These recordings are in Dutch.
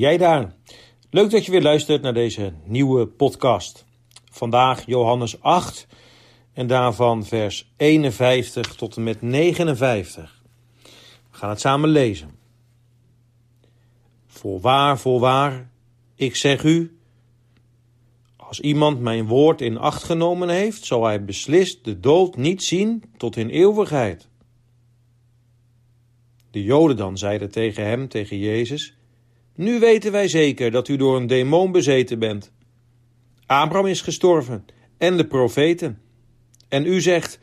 jij daar? Leuk dat je weer luistert naar deze nieuwe podcast. Vandaag Johannes 8 en daarvan vers 51 tot en met 59. We gaan het samen lezen. Voorwaar, voorwaar, ik zeg u, als iemand mijn woord in acht genomen heeft, zal hij beslist de dood niet zien tot in eeuwigheid. De Joden dan zeiden tegen hem, tegen Jezus: Nu weten wij zeker dat u door een demon bezeten bent. Abraham is gestorven en de profeten. En u zegt: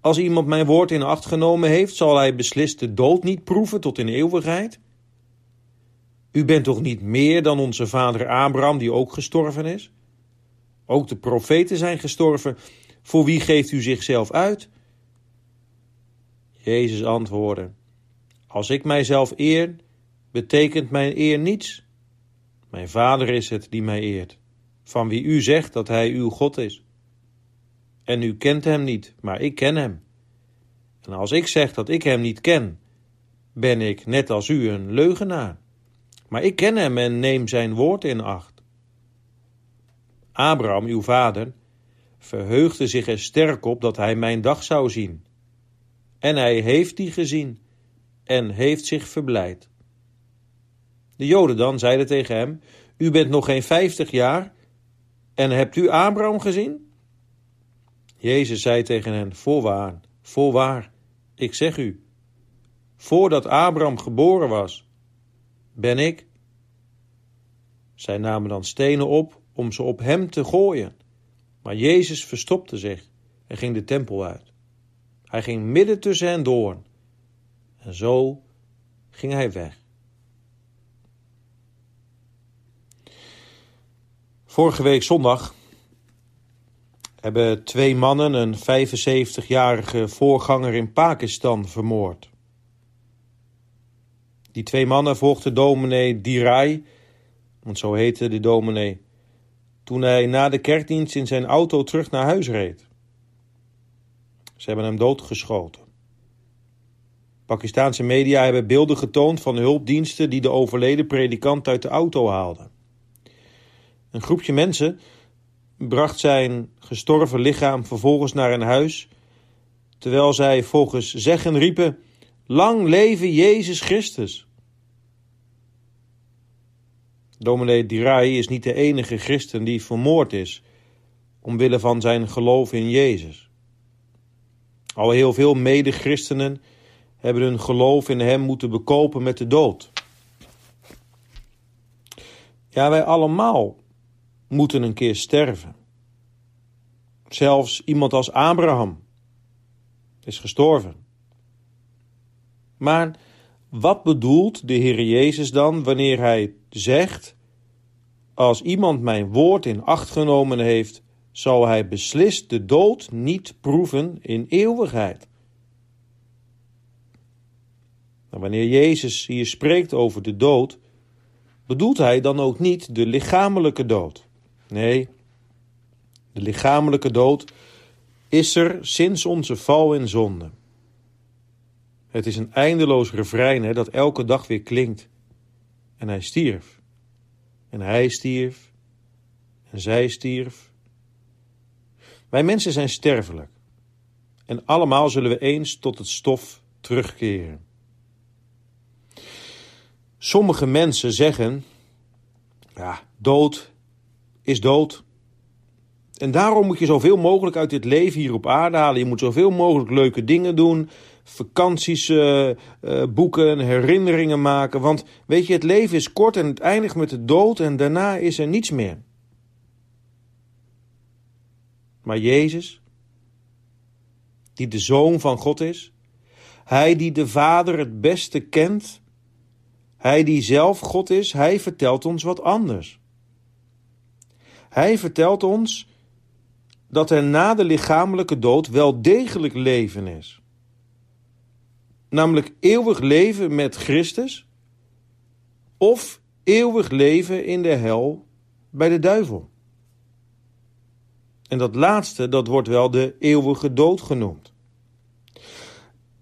Als iemand mijn woord in acht genomen heeft, zal hij beslist de dood niet proeven tot in eeuwigheid? U bent toch niet meer dan onze vader Abraham, die ook gestorven is? Ook de profeten zijn gestorven. Voor wie geeft u zichzelf uit? Jezus antwoordde: Als ik mijzelf eer, betekent mijn eer niets. Mijn Vader is het die mij eert, van wie u zegt dat hij uw God is. En u kent hem niet, maar ik ken hem. En als ik zeg dat ik hem niet ken, ben ik net als u een leugenaar. Maar ik ken hem en neem zijn woord in acht. Abraham, uw vader, verheugde zich er sterk op dat hij mijn dag zou zien. En hij heeft die gezien en heeft zich verblijd. De Joden dan zeiden tegen hem: U bent nog geen vijftig jaar en hebt u Abraham gezien? Jezus zei tegen hen: Voorwaar, voorwaar, ik zeg u, voordat Abraham geboren was, ben ik. Zij namen dan stenen op om ze op hem te gooien. Maar Jezus verstopte zich en ging de tempel uit. Hij ging midden tussen hen door. En zo ging hij weg. Vorige week zondag hebben twee mannen een 75-jarige voorganger in Pakistan vermoord. Die twee mannen volgden dominee Dirai, want zo heette de dominee, toen hij na de kerkdienst in zijn auto terug naar huis reed. Ze hebben hem doodgeschoten. Pakistaanse media hebben beelden getoond van hulpdiensten die de overleden predikant uit de auto haalden. Een groepje mensen bracht zijn gestorven lichaam vervolgens naar een huis, terwijl zij volgens zeggen riepen: Lang leven Jezus Christus. Dominee Dirai is niet de enige christen die vermoord is omwille van zijn geloof in Jezus. Al heel veel mede-christenen hebben hun geloof in hem moeten bekopen met de dood. Ja, wij allemaal moeten een keer sterven. Zelfs iemand als Abraham is gestorven. Maar wat bedoelt de Heer Jezus dan wanneer hij zegt: Als iemand mijn woord in acht genomen heeft, zal hij beslist de dood niet proeven in eeuwigheid? Nou, wanneer Jezus hier spreekt over de dood, bedoelt hij dan ook niet de lichamelijke dood. Nee, de lichamelijke dood is er sinds onze val in zonde. Het is een eindeloos refrein hè, dat elke dag weer klinkt. En hij stierf. En hij stierf. En zij stierf. Wij mensen zijn sterfelijk. En allemaal zullen we eens tot het stof terugkeren. Sommige mensen zeggen: ja, dood is dood. En daarom moet je zoveel mogelijk uit dit leven hier op aarde halen. Je moet zoveel mogelijk leuke dingen doen, vakanties uh, uh, boeken, herinneringen maken. Want weet je, het leven is kort en het eindigt met de dood en daarna is er niets meer. Maar Jezus, die de Zoon van God is, Hij die de Vader het beste kent, Hij die zelf God is, Hij vertelt ons wat anders. Hij vertelt ons dat er na de lichamelijke dood wel degelijk leven is. Namelijk eeuwig leven met Christus of eeuwig leven in de hel bij de duivel. En dat laatste, dat wordt wel de eeuwige dood genoemd.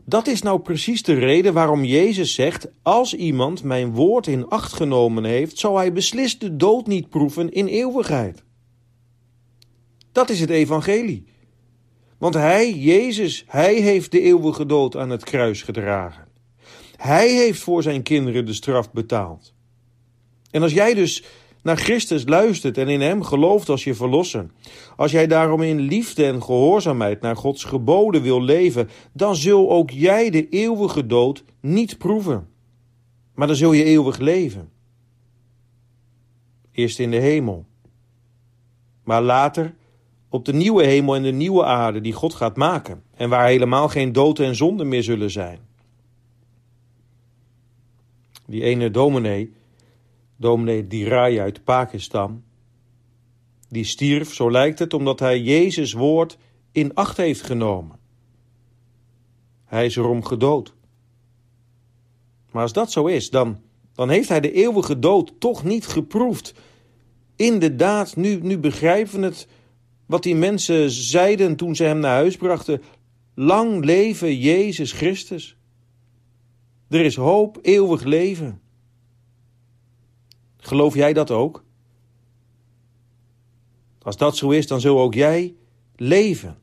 Dat is nou precies de reden waarom Jezus zegt: Als iemand mijn woord in acht genomen heeft, zal hij beslist de dood niet proeven in eeuwigheid. Dat is het evangelie. Want hij, Jezus, hij heeft de eeuwige dood aan het kruis gedragen. Hij heeft voor zijn kinderen de straf betaald. En als jij dus naar Christus luistert en in Hem gelooft als je verlosser, als jij daarom in liefde en gehoorzaamheid naar Gods geboden wil leven, dan zul ook jij de eeuwige dood niet proeven. Maar dan zul je eeuwig leven. Eerst in de hemel, maar later op de nieuwe hemel en de nieuwe aarde die God gaat maken en waar helemaal geen dood en zonde meer zullen zijn. Die ene dominee dominee Dirai uit Pakistan. Die stierf, zo lijkt het, omdat hij Jezus' woord in acht heeft genomen. Hij is erom gedood. Maar als dat zo is, dan, dan heeft hij de eeuwige dood toch niet geproefd. Inderdaad, nu, nu begrijpen we het wat die mensen zeiden toen ze hem naar huis brachten. Lang leven Jezus Christus. Er is hoop, eeuwig leven. Geloof jij dat ook? Als dat zo is, dan zul ook jij leven.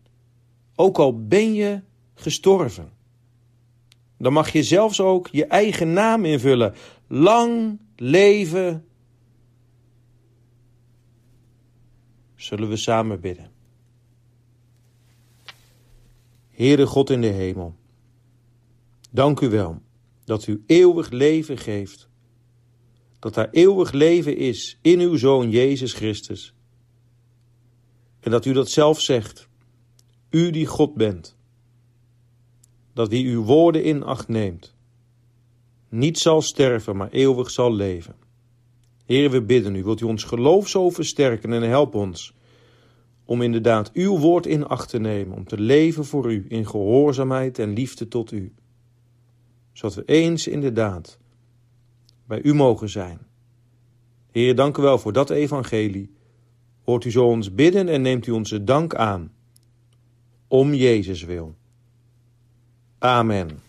Ook al ben je gestorven. Dan mag je zelfs ook je eigen naam invullen. Lang leven. Zullen we samen bidden. Heere God in de hemel, dank u wel dat u eeuwig leven geeft dat daar eeuwig leven is in uw Zoon Jezus Christus. En dat u dat zelf zegt, u die God bent, dat wie uw woorden in acht neemt, niet zal sterven, maar eeuwig zal leven. Heer, we bidden u, wilt u ons geloof zo versterken en help ons om inderdaad uw woord in acht te nemen, om te leven voor u in gehoorzaamheid en liefde tot u, zodat we eens inderdaad bij u mogen zijn. Heer, dank u wel voor dat evangelie. Hoort u zo ons bidden en neemt u onze dank aan. Om Jezus wil. Amen.